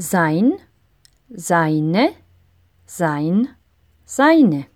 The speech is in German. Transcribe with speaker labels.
Speaker 1: sein, seine, sein, seine.